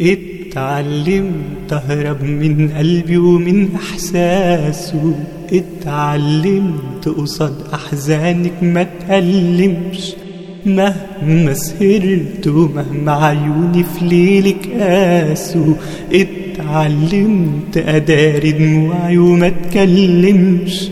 اتعلمت أهرب من قلبي ومن إحساسه. اتعلمت قصاد أحزانك ما تألمش. مهما سهرت ومهما عيوني في ليلك قاسوا اتعلمت أداري دموعي وما اتكلمش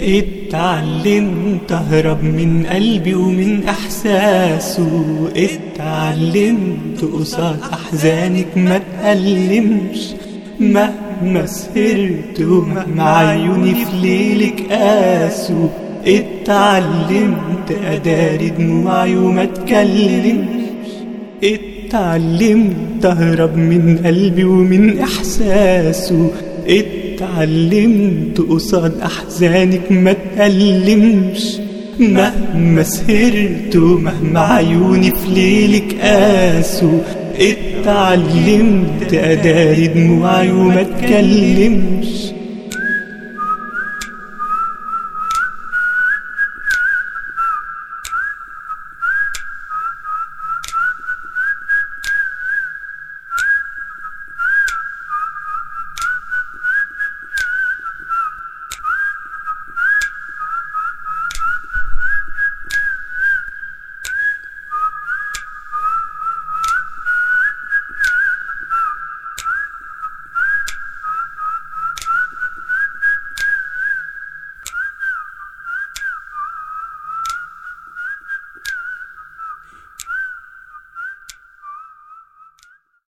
اتعلمت اهرب من قلبي ومن احساسه. اتعلمت قصاد احزانك ما تألمش. مهما سهرت ومهما عيوني في ليلك قاسوا. اتعلمت اداري دموعي وما اتكلمش اتعلمت اهرب من قلبي ومن احساسه. قصاد أحزانك ما تألمش. مهما سهرت ومهما عيوني في ليلك قاسوا. اتعلمت أداري دموعي وما اتكلمش